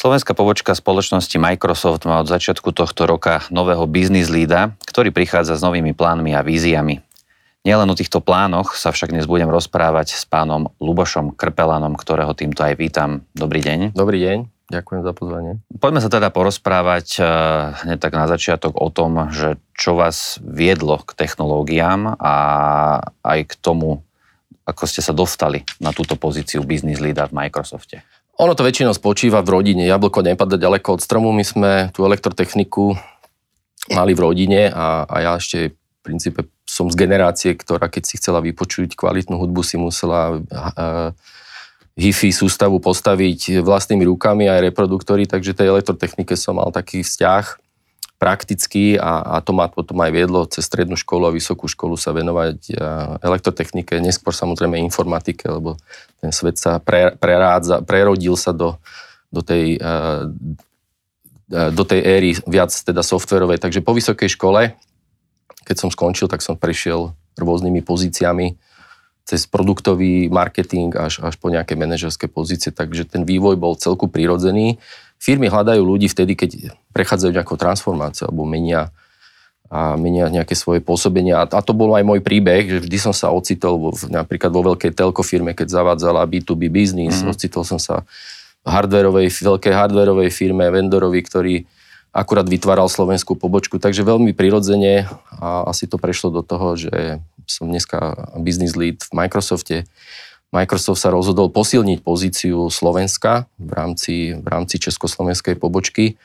Slovenská pobočka spoločnosti Microsoft má od začiatku tohto roka nového business leada, ktorý prichádza s novými plánmi a víziami. Nielen o týchto plánoch sa však dnes budem rozprávať s pánom Lubošom Krpelanom, ktorého týmto aj vítam. Dobrý deň. Dobrý deň, ďakujem za pozvanie. Poďme sa teda porozprávať eh, hneď tak na začiatok o tom, že čo vás viedlo k technológiám a aj k tomu, ako ste sa dostali na túto pozíciu business leader v Microsofte. Ono to väčšinou spočíva v rodine. Jablko nepadá ďaleko od stromu. My sme tú elektrotechniku mali v rodine a, a ja ešte v princípe som z generácie, ktorá keď si chcela vypočuť kvalitnú hudbu, si musela uh, hi-fi sústavu postaviť vlastnými rukami aj reproduktory, takže tej elektrotechnike som mal taký vzťah prakticky a, a to ma potom aj viedlo cez strednú školu a vysokú školu sa venovať elektrotechnike, neskôr samozrejme informatike, lebo ten svet sa pre, prerádza, prerodil sa do, do, tej, do tej éry viac teda softverovej. Takže po vysokej škole, keď som skončil, tak som prešiel rôznymi pozíciami cez produktový marketing až, až po nejaké manažerské pozície, takže ten vývoj bol celku prirodzený Firmy hľadajú ľudí vtedy, keď prechádzajú nejakou transformáciou alebo menia, a menia nejaké svoje pôsobenia. A to bol aj môj príbeh, že vždy som sa ocitol vo, napríklad vo veľkej telko firme, keď zavádzala B2B biznis. Mm-hmm. Ocitol som sa v hardwareovej, veľkej hardwareovej firme, vendorovi, ktorý akurát vytváral slovenskú pobočku. Takže veľmi prirodzene a asi to prešlo do toho, že som dneska business lead v Microsofte Microsoft sa rozhodol posilniť pozíciu Slovenska v rámci, v rámci československej pobočky.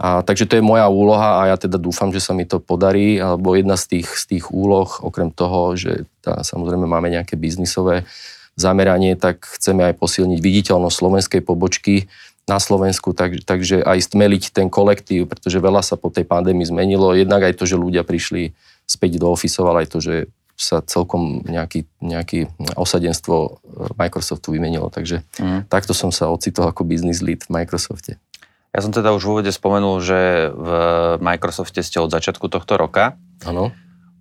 A, takže to je moja úloha a ja teda dúfam, že sa mi to podarí, alebo jedna z tých, z tých úloh, okrem toho, že tá, samozrejme máme nejaké biznisové zameranie, tak chceme aj posilniť viditeľnosť slovenskej pobočky na Slovensku, tak, takže aj stmeliť ten kolektív, pretože veľa sa po tej pandémii zmenilo. Jednak aj to, že ľudia prišli späť do ofisov, ale aj to, že sa celkom nejaký, nejaký osadenstvo e, Microsoftu vymenilo. Takže mm. takto som sa ocitol ako business lead v Microsofte. Ja som teda už v úvode spomenul, že v Microsofte ste od začiatku tohto roka. Áno.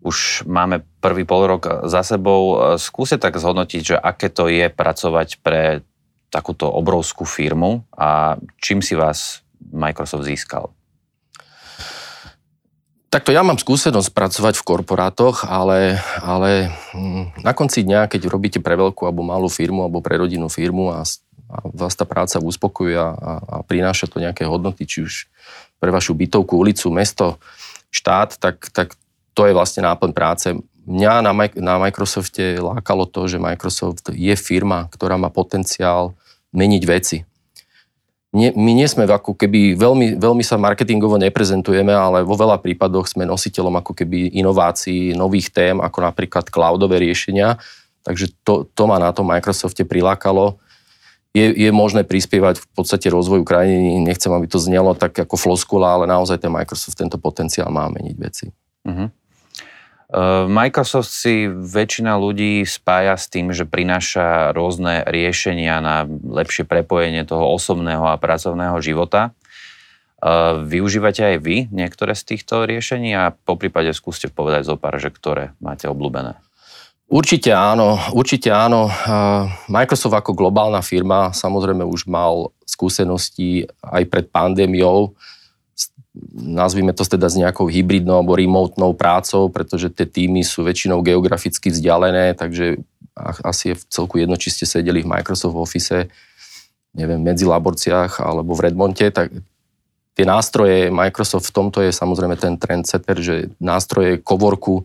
Už máme prvý pol rok za sebou. Skúste tak zhodnotiť, že aké to je pracovať pre takúto obrovskú firmu a čím si vás Microsoft získal? Takto ja mám skúsenosť pracovať v korporátoch, ale, ale hm, na konci dňa, keď robíte pre veľkú alebo malú firmu alebo pre rodinnú firmu a, a vás tá práca uspokojuje a, a prináša to nejaké hodnoty, či už pre vašu bytovku, ulicu, mesto, štát, tak, tak to je vlastne náplň práce. Mňa na, na Microsofte lákalo to, že Microsoft je firma, ktorá má potenciál meniť veci nie, my nie sme ako keby, veľmi, veľmi sa marketingovo neprezentujeme, ale vo veľa prípadoch sme nositeľom ako keby inovácií, nových tém, ako napríklad cloudové riešenia. Takže to, to ma na tom Microsofte prilákalo. Je, je možné prispievať v podstate rozvoju krajiny, nechcem, aby to znelo tak ako floskula, ale naozaj ten Microsoft tento potenciál má meniť veci. Uh-huh. Microsoft si väčšina ľudí spája s tým, že prináša rôzne riešenia na lepšie prepojenie toho osobného a pracovného života. Využívate aj vy niektoré z týchto riešení a po prípade skúste povedať zo pár, že ktoré máte obľúbené. Určite áno, určite áno. Microsoft ako globálna firma samozrejme už mal skúsenosti aj pred pandémiou nazvime to teda s nejakou hybridnou alebo remotnou prácou, pretože tie týmy sú väčšinou geograficky vzdialené, takže asi je v celku jedno, či ste sedeli v Microsoft Office, neviem, medzi Laborciach alebo v Redmonte, tak tie nástroje, Microsoft v tomto je samozrejme ten trendsetter, že nástroje coworku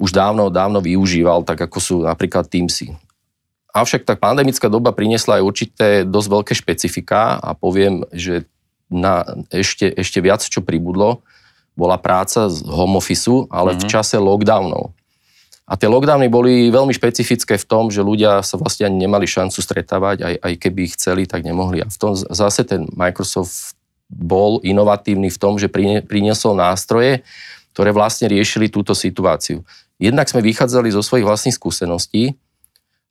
už dávno, dávno využíval, tak ako sú napríklad Teamsy. Avšak tá pandemická doba priniesla aj určité dosť veľké špecifika a poviem, že na ešte, ešte viac, čo pribudlo, bola práca z home office, ale mm-hmm. v mhm. čase lockdownov. A tie lockdowny boli veľmi špecifické v tom, že ľudia sa vlastne ani nemali šancu stretávať, aj, aj keby ich chceli, tak nemohli. A v tom zase ten Microsoft bol inovatívny v tom, že priniesol nástroje, ktoré vlastne riešili túto situáciu. Jednak sme vychádzali zo svojich vlastných skúseností,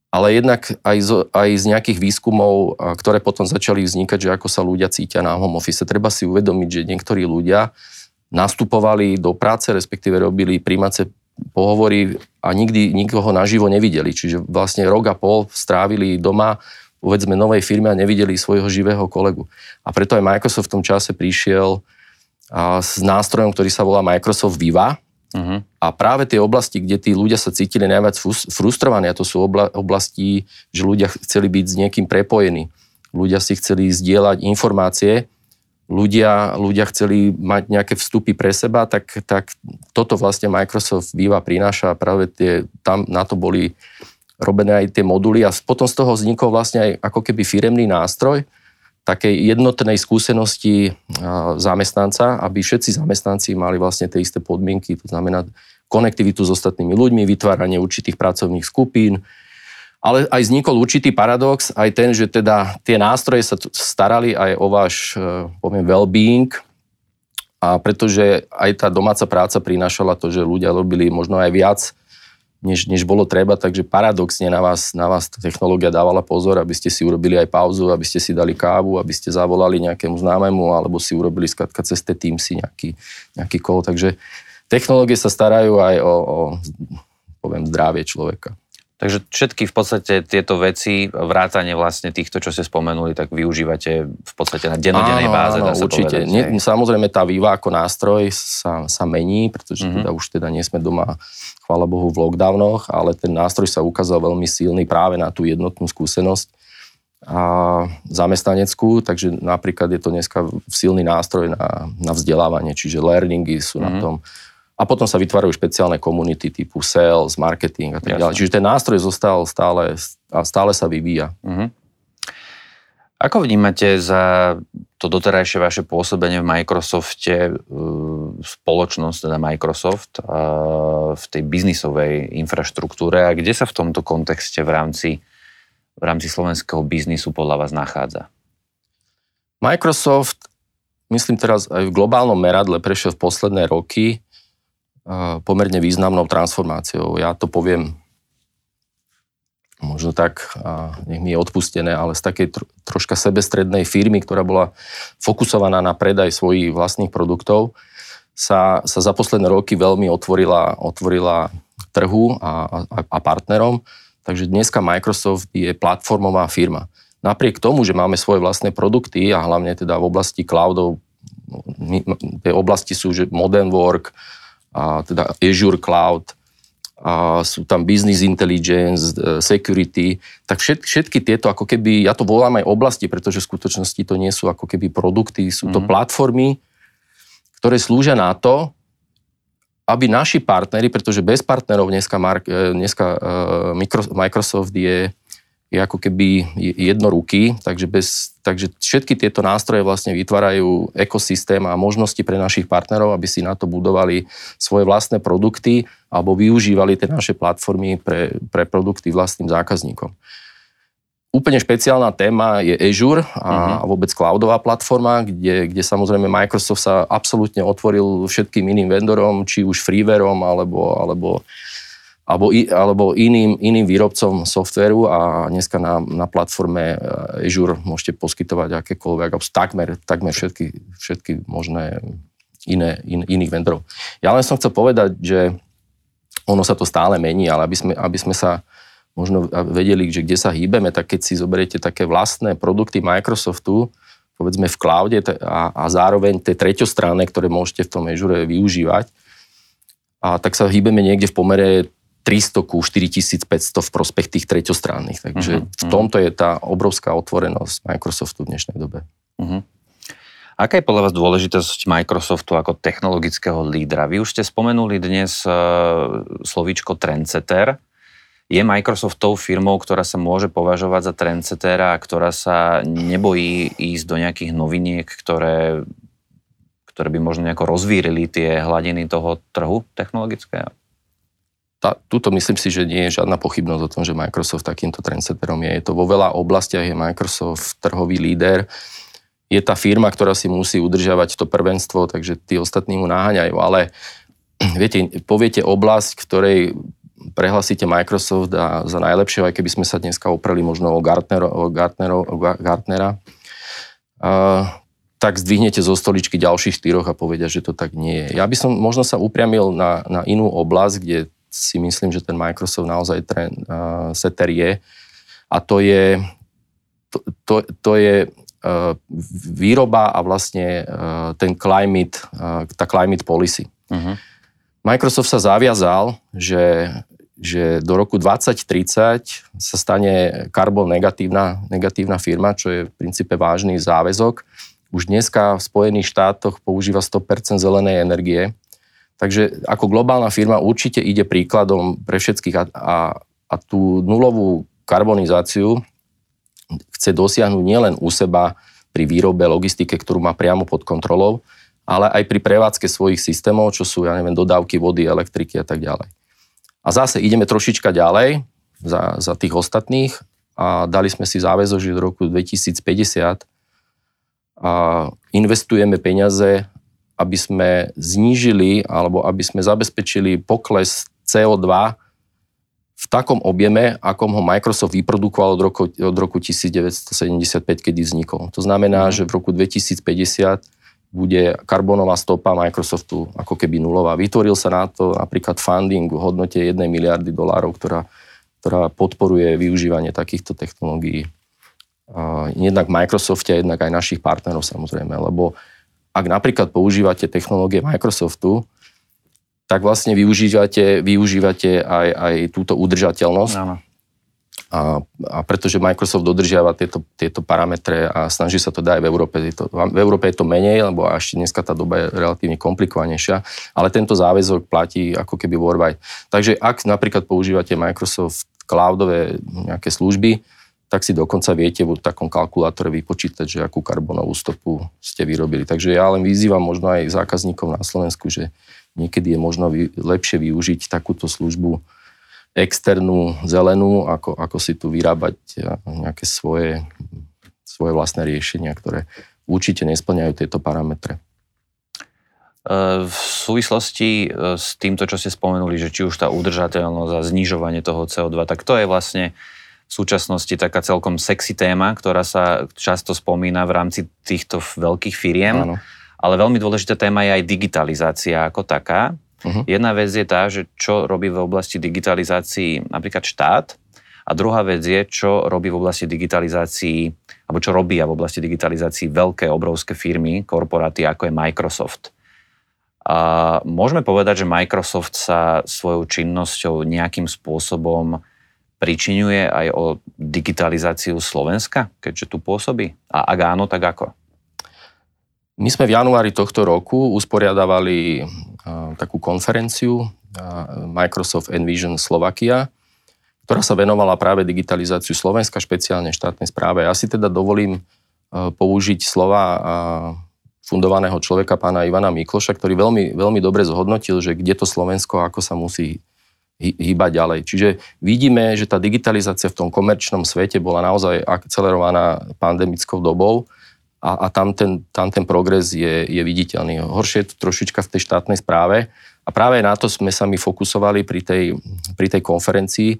ale jednak aj z, aj z nejakých výskumov, ktoré potom začali vznikať, že ako sa ľudia cítia na home office. Treba si uvedomiť, že niektorí ľudia nastupovali do práce, respektíve robili príjmace pohovorí a nikdy nikoho naživo nevideli. Čiže vlastne rok a pol strávili doma povedzme novej firme a nevideli svojho živého kolegu. A preto aj Microsoft v tom čase prišiel a, s nástrojom, ktorý sa volá Microsoft Viva. Uh-huh. A práve tie oblasti, kde tí ľudia sa cítili najviac frustrovaní, a to sú obla- oblasti, že ľudia chceli byť s niekým prepojení. Ľudia si chceli zdieľať informácie, ľudia, ľudia chceli mať nejaké vstupy pre seba, tak, tak toto vlastne Microsoft Viva prináša a práve tie, tam na to boli robené aj tie moduly a potom z toho vznikol vlastne aj ako keby firemný nástroj takej jednotnej skúsenosti zamestnanca, aby všetci zamestnanci mali vlastne tie isté podmienky, to znamená konektivitu s ostatnými ľuďmi, vytváranie určitých pracovných skupín, ale aj vznikol určitý paradox, aj ten, že teda tie nástroje sa starali aj o váš, e, poviem, well-being, a pretože aj tá domáca práca prinášala to, že ľudia robili možno aj viac, než, než bolo treba, takže paradoxne na vás, na vás technológia dávala pozor, aby ste si urobili aj pauzu, aby ste si dali kávu, aby ste zavolali nejakému známemu, alebo si urobili skratka cez tie Teamsy nejaký, nejaký call. Takže technológie sa starajú aj o, o poviem, zdravie človeka. Takže všetky v podstate tieto veci, vrátane vlastne týchto, čo ste spomenuli, tak využívate v podstate na dennodennej báze. Áno, dá sa určite. Nie, samozrejme tá výva ako nástroj sa, sa mení, pretože mm-hmm. teda už teda nie sme doma, chvála Bohu, v lockdownoch, ale ten nástroj sa ukázal veľmi silný práve na tú jednotnú skúsenosť a zamestnaneckú, takže napríklad je to dneska silný nástroj na, na vzdelávanie, čiže learningy sú mm-hmm. na mhm. tom a potom sa vytvárajú špeciálne komunity typu sales, marketing a tak ďalej. Čiže ten nástroj zostal stále a stále sa vyvíja. Uh-huh. Ako vnímate za to doterajšie vaše pôsobenie v Microsofte, uh, spoločnosť, teda Microsoft, uh, v tej biznisovej infraštruktúre a kde sa v tomto kontexte v rámci, v rámci slovenského biznisu podľa vás nachádza? Microsoft, myslím teraz aj v globálnom meradle, prešiel v posledné roky pomerne významnou transformáciou. Ja to poviem možno tak, nech mi je odpustené, ale z takej troška sebestrednej firmy, ktorá bola fokusovaná na predaj svojich vlastných produktov, sa, sa za posledné roky veľmi otvorila, otvorila trhu a, a, a partnerom. Takže dneska Microsoft je platformová firma. Napriek tomu, že máme svoje vlastné produkty a hlavne teda v oblasti cloudov, tie oblasti sú že modern work, a teda Azure Cloud, a sú tam business intelligence, e, security, tak všet, všetky tieto ako keby, ja to volám aj oblasti, pretože v skutočnosti to nie sú ako keby produkty, sú to mm-hmm. platformy, ktoré slúžia na to, aby naši partnery, pretože bez partnerov dneska, e, dneska e, Microsoft je je ako keby jednoruky, takže, bez, takže všetky tieto nástroje vlastne vytvárajú ekosystém a možnosti pre našich partnerov, aby si na to budovali svoje vlastné produkty alebo využívali tie naše platformy pre, pre produkty vlastným zákazníkom. Úplne špeciálna téma je Azure a uh-huh. vôbec cloudová platforma, kde, kde samozrejme Microsoft sa absolútne otvoril všetkým iným vendorom, či už freewareom alebo, alebo alebo, alebo iným, iným výrobcom softvéru a dneska na, na platforme eh, Azure môžete poskytovať akékoľvek, takmer, takmer všetky, všetky možné iné, in, iných vendorov. Ja len som chcel povedať, že ono sa to stále mení, ale aby sme, aby sme sa možno vedeli, že kde sa hýbeme, tak keď si zoberiete také vlastné produkty Microsoftu, povedzme v cloude a, a zároveň tie treťostranné, ktoré môžete v tom Azure využívať, a tak sa hýbeme niekde v pomere 300 ku 4500 v prospech tých treťostranných. Takže uh-huh, v tomto je tá obrovská otvorenosť Microsoftu v dnešnej dobe. Uh-huh. Aká je podľa vás dôležitosť Microsoftu ako technologického lídra? Vy už ste spomenuli dnes uh, slovíčko trendsetter. Je Microsoft tou firmou, ktorá sa môže považovať za trendsettera a ktorá sa nebojí ísť do nejakých noviniek, ktoré, ktoré by možno nejako rozvírili tie hladiny toho trhu technologického? Tá, tuto myslím si, že nie je žiadna pochybnosť o tom, že Microsoft takýmto trendsetterom je. Je to vo veľa oblastiach, je Microsoft trhový líder. Je tá firma, ktorá si musí udržiavať to prvenstvo, takže tí ostatní mu naháňajú. Ale viete, poviete oblasť, ktorej prehlasíte Microsoft a za najlepšieho, aj keby sme sa dneska opreli možno o, Gartner, o, Gartner, o Gartnera. Uh, tak zdvihnete zo stoličky ďalších štyroch a povedia, že to tak nie je. Ja by som možno sa upriamil na, na inú oblasť, kde si myslím, že ten Microsoft naozaj ten uh, setter je. A to je, to, to, to je uh, výroba a vlastne uh, ten climate, uh, tá climate policy. Uh-huh. Microsoft sa zaviazal, že, že do roku 2030 sa stane karbon negatívna, negatívna firma, čo je v princípe vážny záväzok už dneska v Spojených štátoch používa 100% zelenej energie. Takže ako globálna firma určite ide príkladom pre všetkých a, a, a tú nulovú karbonizáciu chce dosiahnuť nielen u seba pri výrobe, logistike, ktorú má priamo pod kontrolou, ale aj pri prevádzke svojich systémov, čo sú, ja neviem, dodávky vody, elektriky a tak ďalej. A zase ideme trošička ďalej za, za tých ostatných a dali sme si záväzok, že do roku 2050 a investujeme peniaze, aby sme znížili alebo aby sme zabezpečili pokles CO2 v takom objeme, akom ho Microsoft vyprodukoval od roku, od roku 1975, kedy vznikol. To znamená, mm. že v roku 2050 bude karbonová stopa Microsoftu ako keby nulová. Vytvoril sa na to napríklad funding v hodnote 1 miliardy dolárov, ktorá, ktorá podporuje využívanie takýchto technológií jednak v Microsofte, jednak aj našich partnerov samozrejme, lebo ak napríklad používate technológie Microsoftu, tak vlastne využívate, využívate aj, aj túto udržateľnosť. Áno. A, a pretože Microsoft dodržiava tieto, tieto parametre a snaží sa to dať aj v Európe. Je to, v Európe je to menej, lebo ešte dneska tá doba je relatívne komplikovanejšia, ale tento záväzok platí ako keby worldwide. Takže ak napríklad používate Microsoft cloudové nejaké služby, tak si dokonca viete v takom kalkulátore vypočítať, že akú karbonovú stopu ste vyrobili. Takže ja len vyzývam možno aj zákazníkov na Slovensku, že niekedy je možno vy, lepšie využiť takúto službu externú, zelenú, ako, ako si tu vyrábať nejaké svoje, svoje vlastné riešenia, ktoré určite nesplňajú tieto parametre. E, v súvislosti e, s týmto, čo ste spomenuli, že či už tá udržateľnosť a znižovanie toho CO2, tak to je vlastne v súčasnosti taká celkom sexy téma, ktorá sa často spomína v rámci týchto veľkých firiem. Áno. Ale veľmi dôležitá téma je aj digitalizácia ako taká. Uh-huh. Jedna vec je tá, že čo robí v oblasti digitalizácií napríklad štát a druhá vec je, čo robí v oblasti digitalizácií, alebo čo robia v oblasti digitalizácií veľké, obrovské firmy, korporáty, ako je Microsoft. A môžeme povedať, že Microsoft sa svojou činnosťou nejakým spôsobom pričinuje aj o digitalizáciu Slovenska, keďže tu pôsobí? A ak áno, tak ako? My sme v januári tohto roku usporiadavali takú konferenciu Microsoft Envision Slovakia, ktorá sa venovala práve digitalizáciu Slovenska, špeciálne štátnej správe. Ja si teda dovolím použiť slova fundovaného človeka pána Ivana Mikloša, ktorý veľmi, veľmi dobre zhodnotil, že kde to Slovensko, ako sa musí hýbať ďalej. Čiže vidíme, že tá digitalizácia v tom komerčnom svete bola naozaj akcelerovaná pandemickou dobou a, a tam, ten, tam ten progres je, je viditeľný. Horšie je to trošička v tej štátnej správe a práve na to sme sa my fokusovali pri tej, pri tej konferencii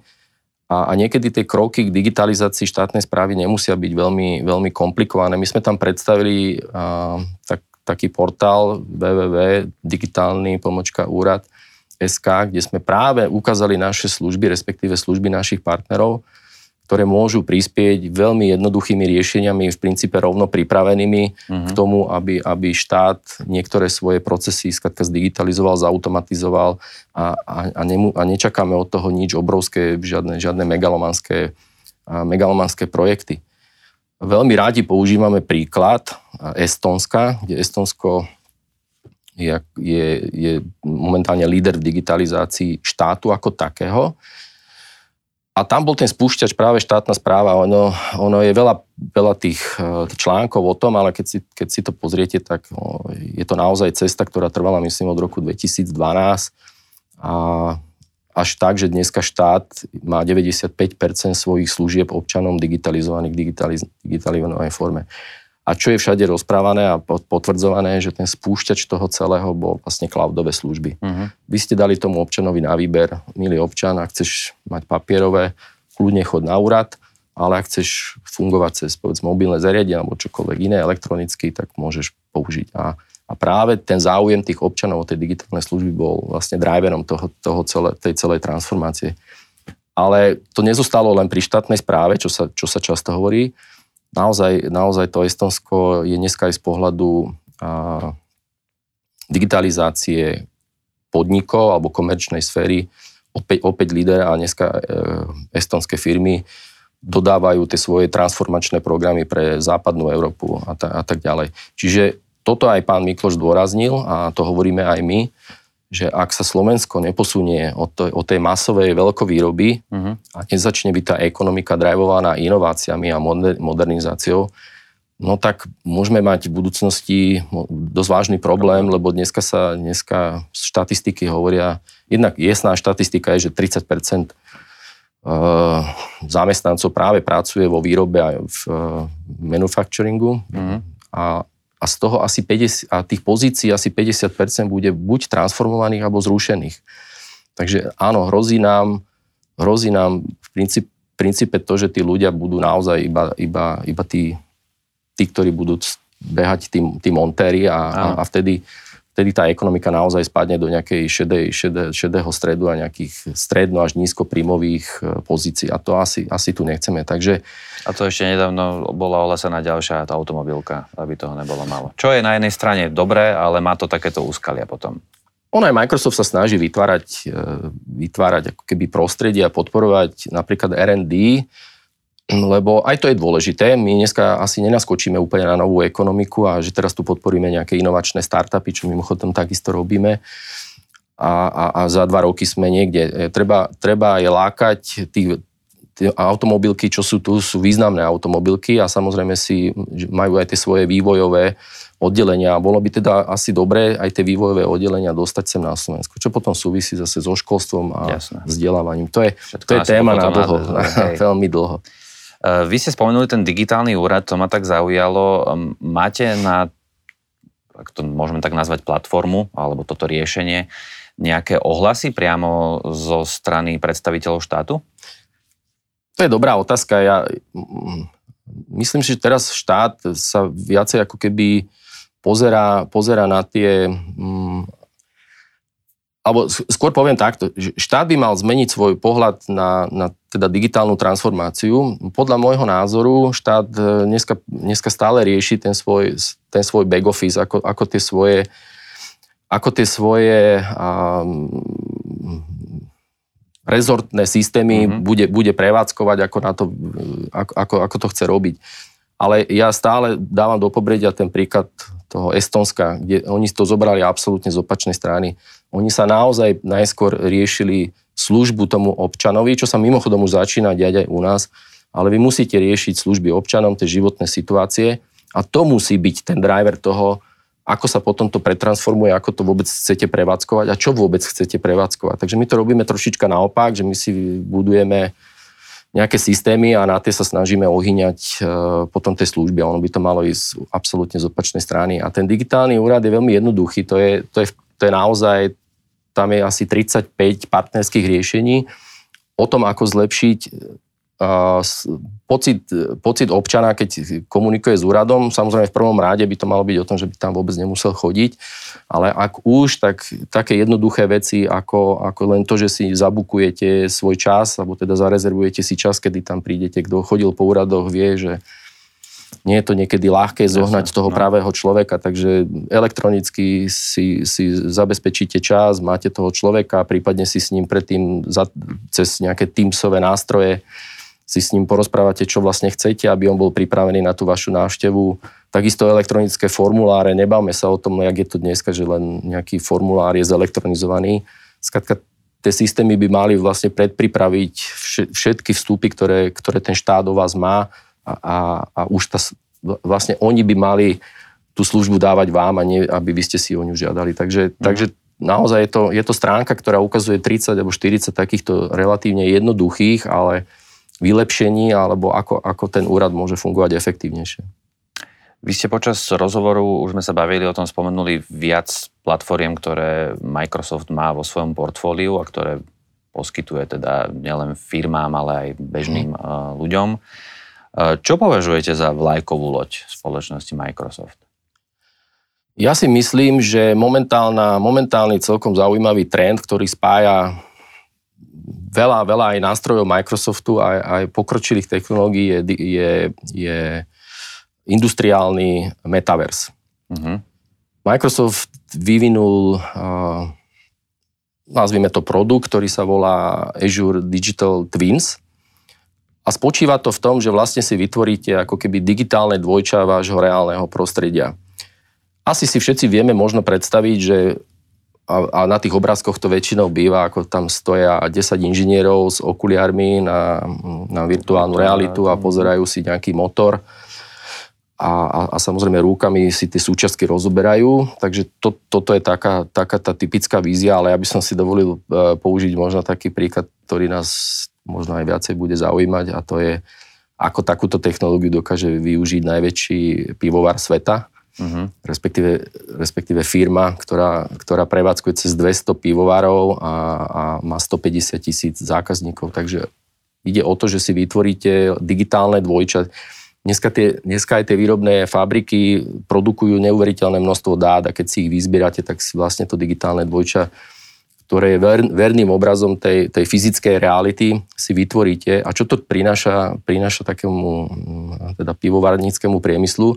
a, a niekedy tie kroky k digitalizácii štátnej správy nemusia byť veľmi, veľmi komplikované. My sme tam predstavili a, tak, taký portál www.digitálny pomočka úrad, SK, kde sme práve ukázali naše služby, respektíve služby našich partnerov, ktoré môžu prispieť veľmi jednoduchými riešeniami, v princípe rovno pripravenými uh-huh. k tomu, aby, aby štát niektoré svoje procesy skratka zdigitalizoval, zautomatizoval a, a, a, nemu, a nečakáme od toho nič obrovské, žiadne, žiadne megalomanské, megalomanské projekty. Veľmi rádi používame príklad Estonska, kde Estonsko je, je, momentálne líder v digitalizácii štátu ako takého. A tam bol ten spúšťač práve štátna správa. Ono, ono je veľa, veľa tých e, článkov o tom, ale keď si, keď si to pozriete, tak je to naozaj cesta, ktorá trvala, myslím, od roku 2012. A až tak, že dneska štát má 95% svojich služieb občanom digitalizovaných v digitalizovanej forme. A čo je všade rozprávané a potvrdzované, že ten spúšťač toho celého bol vlastne cloudové služby. Uh-huh. Vy ste dali tomu občanovi na výber, milý občan, ak chceš mať papierové, kľudne chod na úrad, ale ak chceš fungovať cez povedz, mobilné zariadenie alebo čokoľvek iné elektronicky, tak môžeš použiť. A, a práve ten záujem tých občanov o tej digitálnej služby bol vlastne driverom toho, toho celé, tej celej transformácie. Ale to nezostalo len pri štátnej správe, čo sa, čo sa často hovorí. Naozaj, naozaj to Estonsko je dneska aj z pohľadu a, digitalizácie podnikov alebo komerčnej sféry opäť, opäť líder a dneska e, estonské firmy dodávajú tie svoje transformačné programy pre západnú Európu a, ta, a tak ďalej. Čiže toto aj pán Mikloš dôraznil a to hovoríme aj my, že ak sa Slovensko neposunie od, to, od tej masovej veľkovýroby uh-huh. a nezačne byť tá ekonomika drivovaná inováciami a moder, modernizáciou, no tak môžeme mať v budúcnosti dosť vážny problém, lebo dneska sa, dneska štatistiky hovoria, jednak jasná štatistika je, že 30% eh, zamestnancov práve pracuje vo výrobe aj v eh, manufacturingu mm-hmm. a, a z toho asi 50, a tých pozícií asi 50% bude buď transformovaných alebo zrušených. Takže áno, hrozí nám, hrozí nám v princípe, princípe to, že tí ľudia budú naozaj iba, iba, iba tí tí, ktorí budú behať tí, tí montéry a, a, a vtedy, vtedy tá ekonomika naozaj spadne do nejakej šedej, šedé, šedého stredu a nejakých stredno až nízko príjmových e, pozícií a to asi, asi tu nechceme. Takže... A to ešte nedávno bola olesená ďalšia tá automobilka, aby toho nebolo málo. Čo je na jednej strane dobré, ale má to takéto úskalia potom. Ono aj Microsoft sa snaží vytvárať, e, vytvárať ako keby prostredie a podporovať napríklad R&D, lebo aj to je dôležité. My dneska asi nenaskočíme úplne na novú ekonomiku a že teraz tu podporíme nejaké inovačné startupy, čo mimochodom takisto robíme. A, a, a za dva roky sme niekde. E, treba, treba je lákať tých, automobilky, čo sú tu, sú významné automobilky a samozrejme si majú aj tie svoje vývojové oddelenia. Bolo by teda asi dobré aj tie vývojové oddelenia dostať sem na Slovensku, čo potom súvisí zase so školstvom a Jasne. vzdelávaním. To je, to je téma na dlho, veľmi dlho. Eh, vy ste spomenuli ten digitálny úrad, to ma tak zaujalo. Máte na, ak to môžeme tak nazvať, platformu alebo toto riešenie, nejaké ohlasy priamo zo strany predstaviteľov štátu? To je dobrá otázka. Ja mm, myslím si, že teraz štát sa viacej ako keby pozera, pozera na tie mm, alebo skôr poviem takto, že štát by mal zmeniť svoj pohľad na, na teda digitálnu transformáciu. Podľa môjho názoru štát e, dneska, dneska stále rieši ten svoj, ten svoj back office, ako, ako tie svoje ako tie svoje um, rezortné systémy mm-hmm. bude, bude prevádzkovať, ako, na to, ako, ako, ako to chce robiť. Ale ja stále dávam do pobredia ten príklad toho Estonska, kde oni to zobrali absolútne z opačnej strany oni sa naozaj najskôr riešili službu tomu občanovi, čo sa mimochodom už začína diať aj u nás, ale vy musíte riešiť služby občanom, tie životné situácie a to musí byť ten driver toho, ako sa potom to pretransformuje, ako to vôbec chcete prevádzkovať a čo vôbec chcete prevádzkovať. Takže my to robíme trošička naopak, že my si budujeme nejaké systémy a na tie sa snažíme ohyňať e, potom tie služby ono by to malo ísť absolútne z opačnej strany. A ten digitálny úrad je veľmi jednoduchý, to je, to je, to je naozaj tam je asi 35 partnerských riešení o tom, ako zlepšiť pocit, pocit občana, keď komunikuje s úradom. Samozrejme v prvom ráde by to malo byť o tom, že by tam vôbec nemusel chodiť, ale ak už, tak také jednoduché veci, ako, ako len to, že si zabukujete svoj čas, alebo teda zarezervujete si čas, kedy tam prídete. Kto chodil po úradoch, vie, že nie je to niekedy ľahké zohnať Jasne, toho no. pravého človeka, takže elektronicky si, si zabezpečíte čas, máte toho človeka, prípadne si s ním predtým za, cez nejaké Teamsové nástroje si s ním porozprávate, čo vlastne chcete, aby on bol pripravený na tú vašu návštevu. Takisto elektronické formuláre, nebavme sa o tom, jak je to dneska, že len nejaký formulár je zelektronizovaný. Skladka, tie systémy by mali vlastne predpripraviť všetky vstupy, ktoré, ktoré ten štát o vás má a, a, a už tá, vlastne oni by mali tú službu dávať vám a nie, aby vy ste si o ňu žiadali. Takže, mm. takže naozaj je to, je to stránka, ktorá ukazuje 30 alebo 40 takýchto relatívne jednoduchých, ale vylepšení, alebo ako, ako ten úrad môže fungovať efektívnejšie. Vy ste počas rozhovoru, už sme sa bavili o tom, spomenuli viac platformiem, ktoré Microsoft má vo svojom portfóliu a ktoré poskytuje teda nielen firmám, ale aj bežným mm. ľuďom. Čo považujete za vlajkovú loď spoločnosti Microsoft? Ja si myslím, že momentálny celkom zaujímavý trend, ktorý spája veľa, veľa aj nástrojov Microsoftu, aj, aj pokročilých technológií je, je, je industriálny metaverse. Uh-huh. Microsoft vyvinul, uh, nazvime to produkt, ktorý sa volá Azure Digital Twins. A spočíva to v tom, že vlastne si vytvoríte ako keby digitálne dvojča vášho reálneho prostredia. Asi si všetci vieme možno predstaviť, že a, a na tých obrázkoch to väčšinou býva, ako tam stoja 10 inžinierov s okuliármi na, na virtuálnu realitu a pozerajú si nejaký motor. A, a, a samozrejme rúkami si tie súčiastky rozoberajú. Takže to, toto je taká, taká tá typická vízia, ale ja by som si dovolil e, použiť možno taký príklad, ktorý nás možno aj viacej bude zaujímať a to je, ako takúto technológiu dokáže využiť najväčší pivovar sveta uh-huh. respektíve, respektíve firma, ktorá, ktorá prevádzkuje cez 200 pivovarov a, a má 150 tisíc zákazníkov. Takže ide o to, že si vytvoríte digitálne dvojča. Dneska, tie, dneska aj tie výrobné fabriky produkujú neuveriteľné množstvo dát a keď si ich vyzbierate, tak si vlastne to digitálne dvojča ktoré je ver, verným obrazom tej, tej fyzickej reality, si vytvoríte. A čo to prináša, prináša takému teda pivovarníckému priemyslu?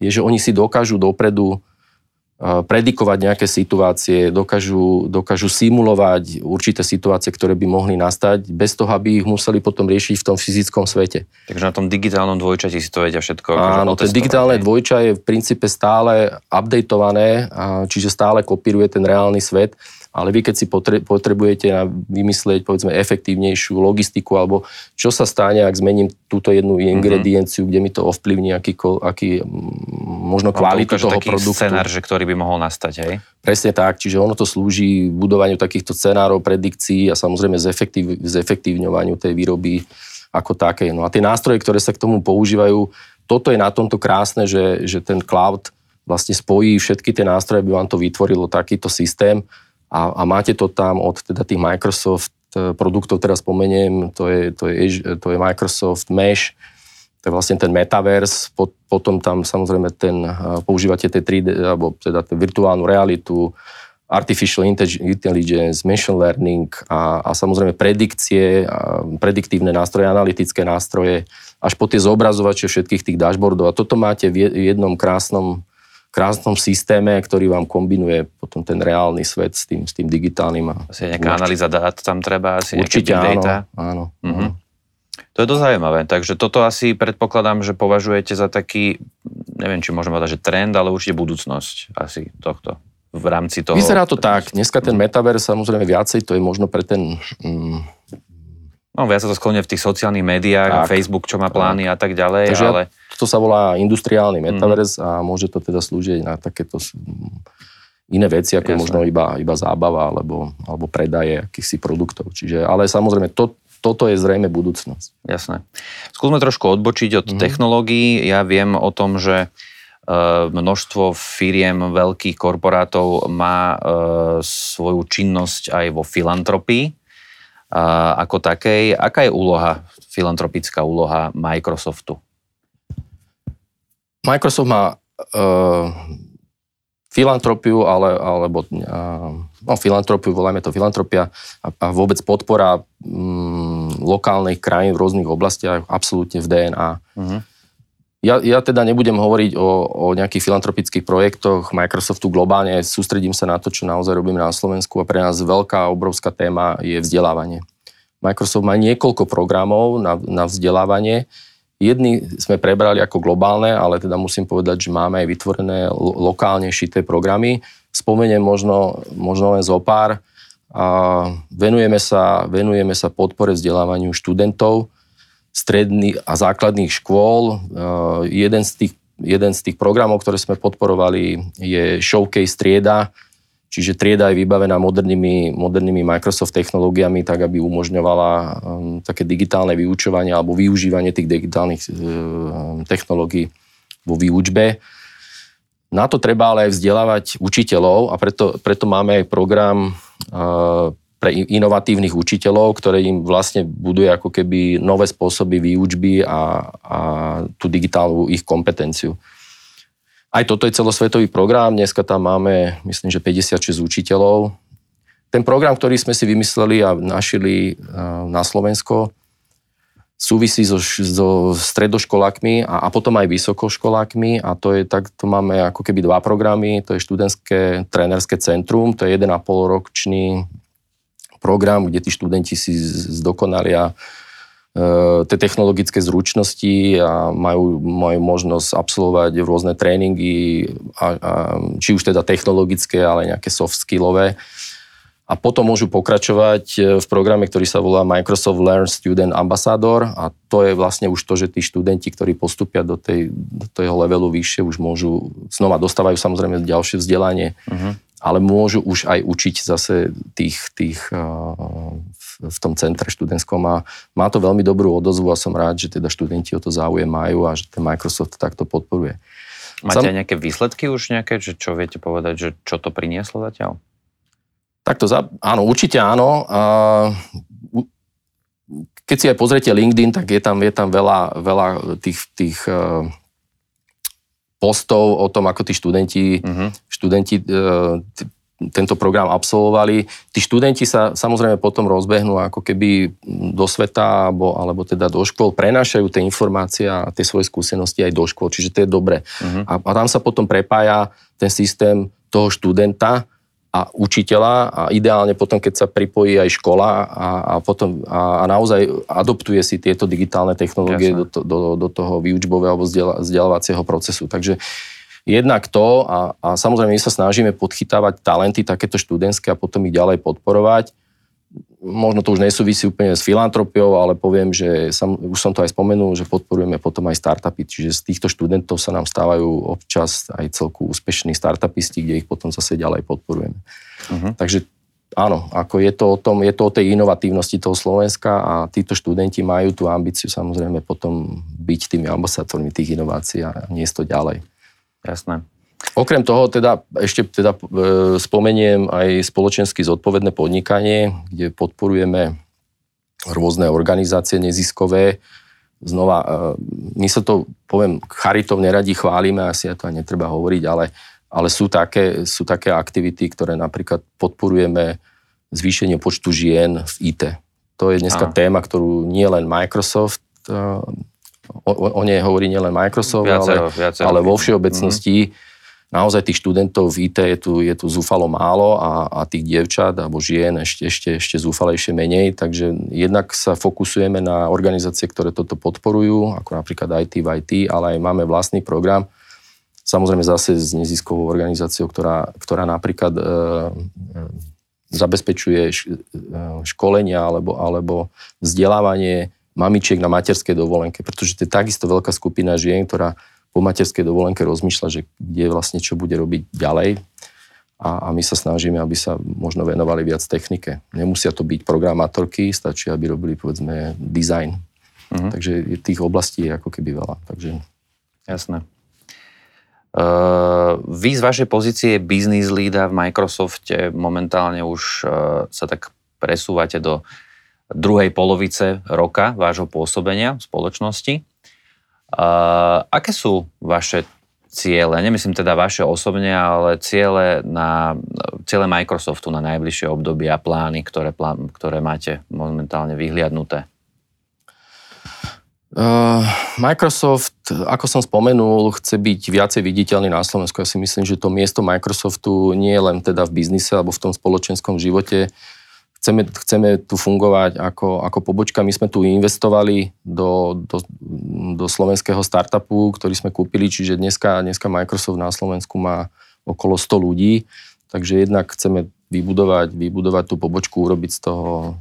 Je, že oni si dokážu dopredu predikovať nejaké situácie, dokážu, dokážu simulovať určité situácie, ktoré by mohli nastať, bez toho, aby ich museli potom riešiť v tom fyzickom svete. Takže na tom digitálnom dvojčati si to vedia všetko. Akože Áno, ten digitálne dvojča je v princípe stále updateované, čiže stále kopíruje ten reálny svet ale vy keď si potrebujete vymyslieť povedzme efektívnejšiu logistiku alebo čo sa stane, ak zmením túto jednu mhm. ingredienciu, mm-hmm. kde mi to ovplyvní aký, aký možno kvalitu toho taký produktu. scenár, že ktorý by mohol nastať, hej? Presne tak, čiže ono to slúži budovaniu takýchto scenárov, predikcií a samozrejme zefektív, zefektívňovaniu tej výroby ako také. No a tie nástroje, ktoré sa k tomu používajú, toto je na tomto krásne, že, že ten cloud vlastne spojí všetky tie nástroje, aby vám to vytvorilo takýto systém, a, a máte to tam od teda tých Microsoft e, produktov, teraz spomeniem, to je, to je, to je Microsoft Mesh, to je vlastne ten metaverse, potom tam samozrejme ten, e, používate tie 3D, alebo teda virtuálnu realitu, artificial intelligence, machine learning a, a samozrejme predikcie, a prediktívne nástroje, analytické nástroje, až po tie zobrazovače všetkých tých dashboardov. A toto máte v jednom krásnom krásnom systéme, ktorý vám kombinuje potom ten reálny svet s tým, s tým digitálnym. Asi nejaká analýza dát tam treba, asi Určite áno, data. áno. Mm-hmm. To je dosť zaujímavé. Takže toto asi predpokladám, že považujete za taký, neviem, či môžeme povedať, že trend, ale určite budúcnosť asi tohto v rámci toho. Vyzerá to tak. Dneska ten metaverse samozrejme viacej, to je možno pre ten mm, No, viac sa to sklonia v tých sociálnych médiách, tak, Facebook, čo má plány tak. a tak ďalej, Takže ale... To sa volá industriálny metaverse mm. a môže to teda slúžiť na takéto iné veci, ako Jasne. je možno iba, iba zábava alebo, alebo predaje akýchsi produktov. Čiže, ale samozrejme, to, toto je zrejme budúcnosť. Jasné. Skúsme trošku odbočiť od mm. technológií. Ja viem o tom, že e, množstvo firiem, veľkých korporátov má e, svoju činnosť aj vo filantropii ako takej. Aká je úloha, filantropická úloha Microsoftu? Microsoft má uh, filantropiu, ale, alebo uh, no, filantropiu, voláme to filantropia a, a vôbec podpora um, lokálnych krajín v rôznych oblastiach absolútne v DNA. Uh-huh. Ja, ja teda nebudem hovoriť o, o nejakých filantropických projektoch Microsoftu globálne, sústredím sa na to, čo naozaj robíme na Slovensku a pre nás veľká, obrovská téma je vzdelávanie. Microsoft má niekoľko programov na, na vzdelávanie. Jedny sme prebrali ako globálne, ale teda musím povedať, že máme aj vytvorené lokálne šité programy. Spomeniem možno, možno len zo pár. A venujeme, sa, venujeme sa podpore vzdelávaniu študentov, stredných a základných škôl. E, jeden z tých, jeden z tých programov, ktoré sme podporovali, je Showcase Trieda, čiže trieda je vybavená modernými, modernými Microsoft technológiami, tak aby umožňovala um, také digitálne vyučovanie alebo využívanie tých digitálnych um, technológií vo výučbe. Na to treba ale aj vzdelávať učiteľov a preto, preto máme aj program pre inovatívnych učiteľov, ktoré im vlastne buduje ako keby nové spôsoby výučby a, a tú digitálnu ich kompetenciu. Aj toto je celosvetový program, dneska tam máme, myslím, že 56 učiteľov. Ten program, ktorý sme si vymysleli a našili na Slovensko, súvisí so, so stredoškolákmi a, a potom aj vysokoškolákmi a to je tak, to máme ako keby dva programy, to je študentské trénerské centrum, to je 1,5 ročný program, kde tí študenti si zdokonalia e, tie technologické zručnosti a majú, majú možnosť absolvovať rôzne tréningy, a, a, či už teda technologické, ale nejaké soft skillové. A potom môžu pokračovať e, v programe, ktorý sa volá Microsoft Learn Student Ambassador. A to je vlastne už to, že tí študenti, ktorí postupia do, tej, do toho levelu vyššie, už môžu, znova dostávajú samozrejme ďalšie vzdelanie, uh-huh. Ale môžu už aj učiť zase tých, tých uh, v tom centre študentskom a má to veľmi dobrú odozvu a som rád, že teda študenti o to záujem majú a že ten Microsoft takto podporuje. Máte Sam... nejaké výsledky už nejaké, že čo viete povedať, že čo to prinieslo zatiaľ? Takto, za, áno, určite áno. A, keď si aj pozriete LinkedIn, tak je tam, je tam veľa, veľa tých, tých uh, postov o tom, ako tí študenti, uh-huh. študenti uh, t- tento program absolvovali. Tí študenti sa samozrejme potom rozbehnú ako keby do sveta alebo, alebo teda do škôl, prenášajú tie informácie a tie svoje skúsenosti aj do škôl, čiže to je dobre. Uh-huh. A, a tam sa potom prepája ten systém toho študenta, a učiteľa a ideálne potom, keď sa pripojí aj škola a, a, potom, a, a naozaj adoptuje si tieto digitálne technológie do, to, do, do toho výučbového alebo vzdelávacieho procesu. Takže jednak to a, a samozrejme my sa snažíme podchytávať talenty takéto študentské a potom ich ďalej podporovať možno to už nesúvisí úplne s filantropiou, ale poviem, že sam, už som to aj spomenul, že podporujeme potom aj startupy, čiže z týchto študentov sa nám stávajú občas aj celku úspešní startupisti, kde ich potom zase ďalej podporujeme. Uh-huh. Takže áno, ako je to o tom, je to o tej inovatívnosti toho Slovenska a títo študenti majú tú ambíciu samozrejme potom byť tými ambasátormi tých inovácií a niesť to ďalej. Jasné. Okrem toho teda ešte teda e, spomeniem aj spoločensky zodpovedné podnikanie, kde podporujeme rôzne organizácie neziskové. Znova, e, my sa to, poviem, charitou neradi chválime, asi to aj netreba hovoriť, ale, ale sú, také, sú také aktivity, ktoré napríklad podporujeme zvýšenie počtu žien v IT. To je dneska a. téma, ktorú nie len Microsoft, e, o, o nej hovorí nielen Microsoft, viacero, ale, viacero. ale vo všeobecnosti mm naozaj tých študentov v IT je tu, je tu zúfalo málo a, a tých dievčat alebo žien ešte, ešte, ešte zúfalejšie menej, takže jednak sa fokusujeme na organizácie, ktoré toto podporujú, ako napríklad IT v IT, ale aj máme vlastný program, samozrejme zase s neziskovou organizáciou, ktorá, ktorá napríklad e, e, zabezpečuje e, školenia alebo, alebo vzdelávanie mamičiek na materskej dovolenke, pretože to je takisto veľká skupina žien, ktorá po materskej dovolenke rozmýšľa, že kde vlastne čo bude robiť ďalej. A, a my sa snažíme, aby sa možno venovali viac technike. Nemusia to byť programátorky, stačí, aby robili povedzme design. Uh-huh. Takže tých oblastí je ako keby veľa. Takže... Jasné. Uh, vy z vašej pozície business leada v Microsofte momentálne už uh, sa tak presúvate do druhej polovice roka vášho pôsobenia v spoločnosti. Uh, aké sú vaše ciele, nemyslím teda vaše osobne, ale ciele, na, ciele Microsoftu na najbližšie obdobie a plány, ktoré, plán, ktoré máte momentálne vyhliadnuté? Microsoft, ako som spomenul, chce byť viacej viditeľný na Slovensku. Ja si myslím, že to miesto Microsoftu nie je len teda v biznise alebo v tom spoločenskom živote, chceme, chceme tu fungovať ako, ako pobočka. My sme tu investovali do, do, do slovenského startupu, ktorý sme kúpili, čiže dneska, dneska Microsoft na Slovensku má okolo 100 ľudí, takže jednak chceme vybudovať, vybudovať tú pobočku, urobiť z toho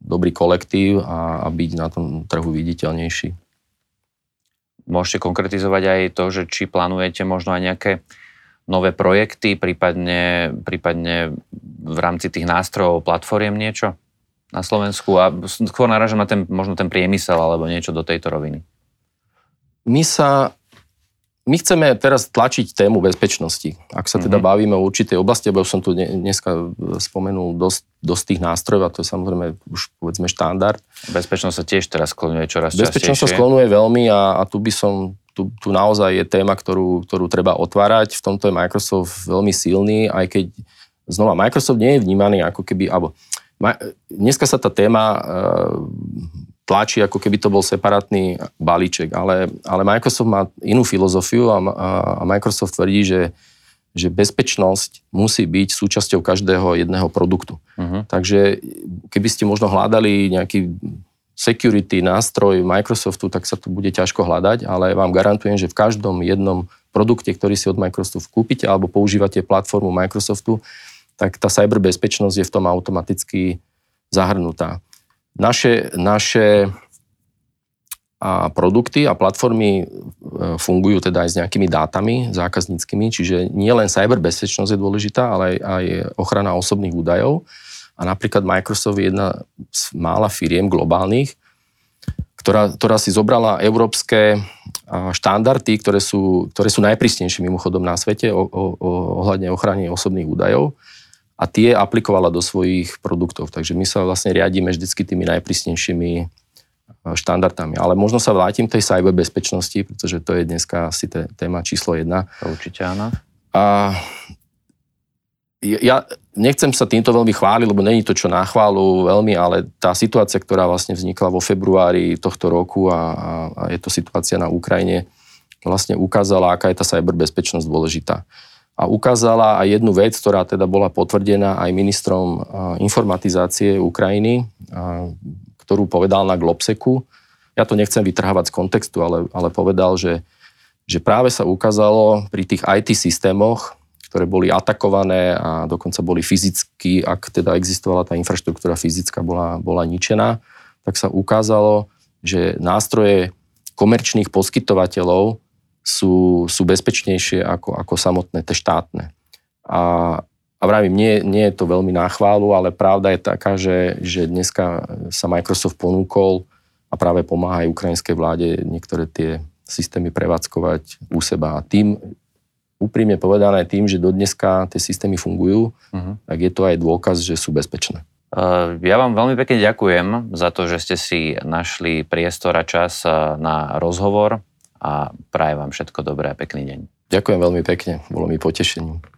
dobrý kolektív a, a byť na tom trhu viditeľnejší. Môžete konkretizovať aj to, že či plánujete možno aj nejaké nové projekty, prípadne, prípadne v rámci tých nástrojov, platformiem niečo na Slovensku a skôr naražam na ten, možno ten priemysel alebo niečo do tejto roviny. My sa my chceme teraz tlačiť tému bezpečnosti. Ak sa teda mm-hmm. bavíme o určitej oblasti, lebo som tu dneska spomenul dosť, dosť tých nástrojov a to je samozrejme už povedzme štandard. Bezpečnosť sa tiež teraz sklonuje čoraz Bezpečnosť častejšie. sa sklonuje veľmi a, a tu by som, tu, tu naozaj je téma, ktorú, ktorú treba otvárať. V tomto je Microsoft veľmi silný, aj keď znova Microsoft nie je vnímaný ako keby, alebo dneska sa tá téma tlačí, ako keby to bol separátny balíček, ale, ale Microsoft má inú filozofiu a, a Microsoft tvrdí, že, že bezpečnosť musí byť súčasťou každého jedného produktu. Uh-huh. Takže keby ste možno hľadali nejaký security nástroj Microsoftu, tak sa to bude ťažko hľadať, ale vám garantujem, že v každom jednom produkte, ktorý si od Microsoftu kúpite alebo používate platformu Microsoftu, tak tá cyberbezpečnosť je v tom automaticky zahrnutá. Naše, naše a produkty a platformy e, fungujú teda aj s nejakými dátami zákazníckými, čiže nie len cyberbezpečnosť je dôležitá, ale aj, aj ochrana osobných údajov. A napríklad Microsoft je jedna z mála firiem globálnych, ktorá, ktorá si zobrala európske štandardy, ktoré sú, ktoré sú najprísnejšie mimochodom na svete o, o, o, ohľadne ochrany osobných údajov a tie aplikovala do svojich produktov. Takže my sa vlastne riadíme vždycky tými najprísnejšími štandardami. Ale možno sa vrátim k tej cyberbezpečnosti, pretože to je dneska asi téma číslo jedna. Určite áno. A ja nechcem sa týmto veľmi chváliť, lebo není to čo na chválu veľmi, ale tá situácia, ktorá vlastne vznikla vo februári tohto roku a, a, a je to situácia na Ukrajine, vlastne ukázala, aká je tá cyberbezpečnosť dôležitá a ukázala aj jednu vec, ktorá teda bola potvrdená aj ministrom informatizácie Ukrajiny, ktorú povedal na Globseku. Ja to nechcem vytrhávať z kontextu, ale, ale povedal, že, že práve sa ukázalo pri tých IT systémoch, ktoré boli atakované a dokonca boli fyzicky, ak teda existovala tá infraštruktúra fyzická, bola, bola ničená, tak sa ukázalo, že nástroje komerčných poskytovateľov sú, sú bezpečnejšie ako, ako samotné tie štátne. A, a vravím, nie, nie je to veľmi na chválu, ale pravda je taká, že, že dneska sa Microsoft ponúkol a práve pomáha aj ukrajinskej vláde niektoré tie systémy prevádzkovať u seba. A tým, úprimne povedané, tým, že do dneska tie systémy fungujú, uh-huh. tak je to aj dôkaz, že sú bezpečné. Ja vám veľmi pekne ďakujem za to, že ste si našli priestor a čas na rozhovor a prajem vám všetko dobré a pekný deň. Ďakujem veľmi pekne, bolo mi potešením.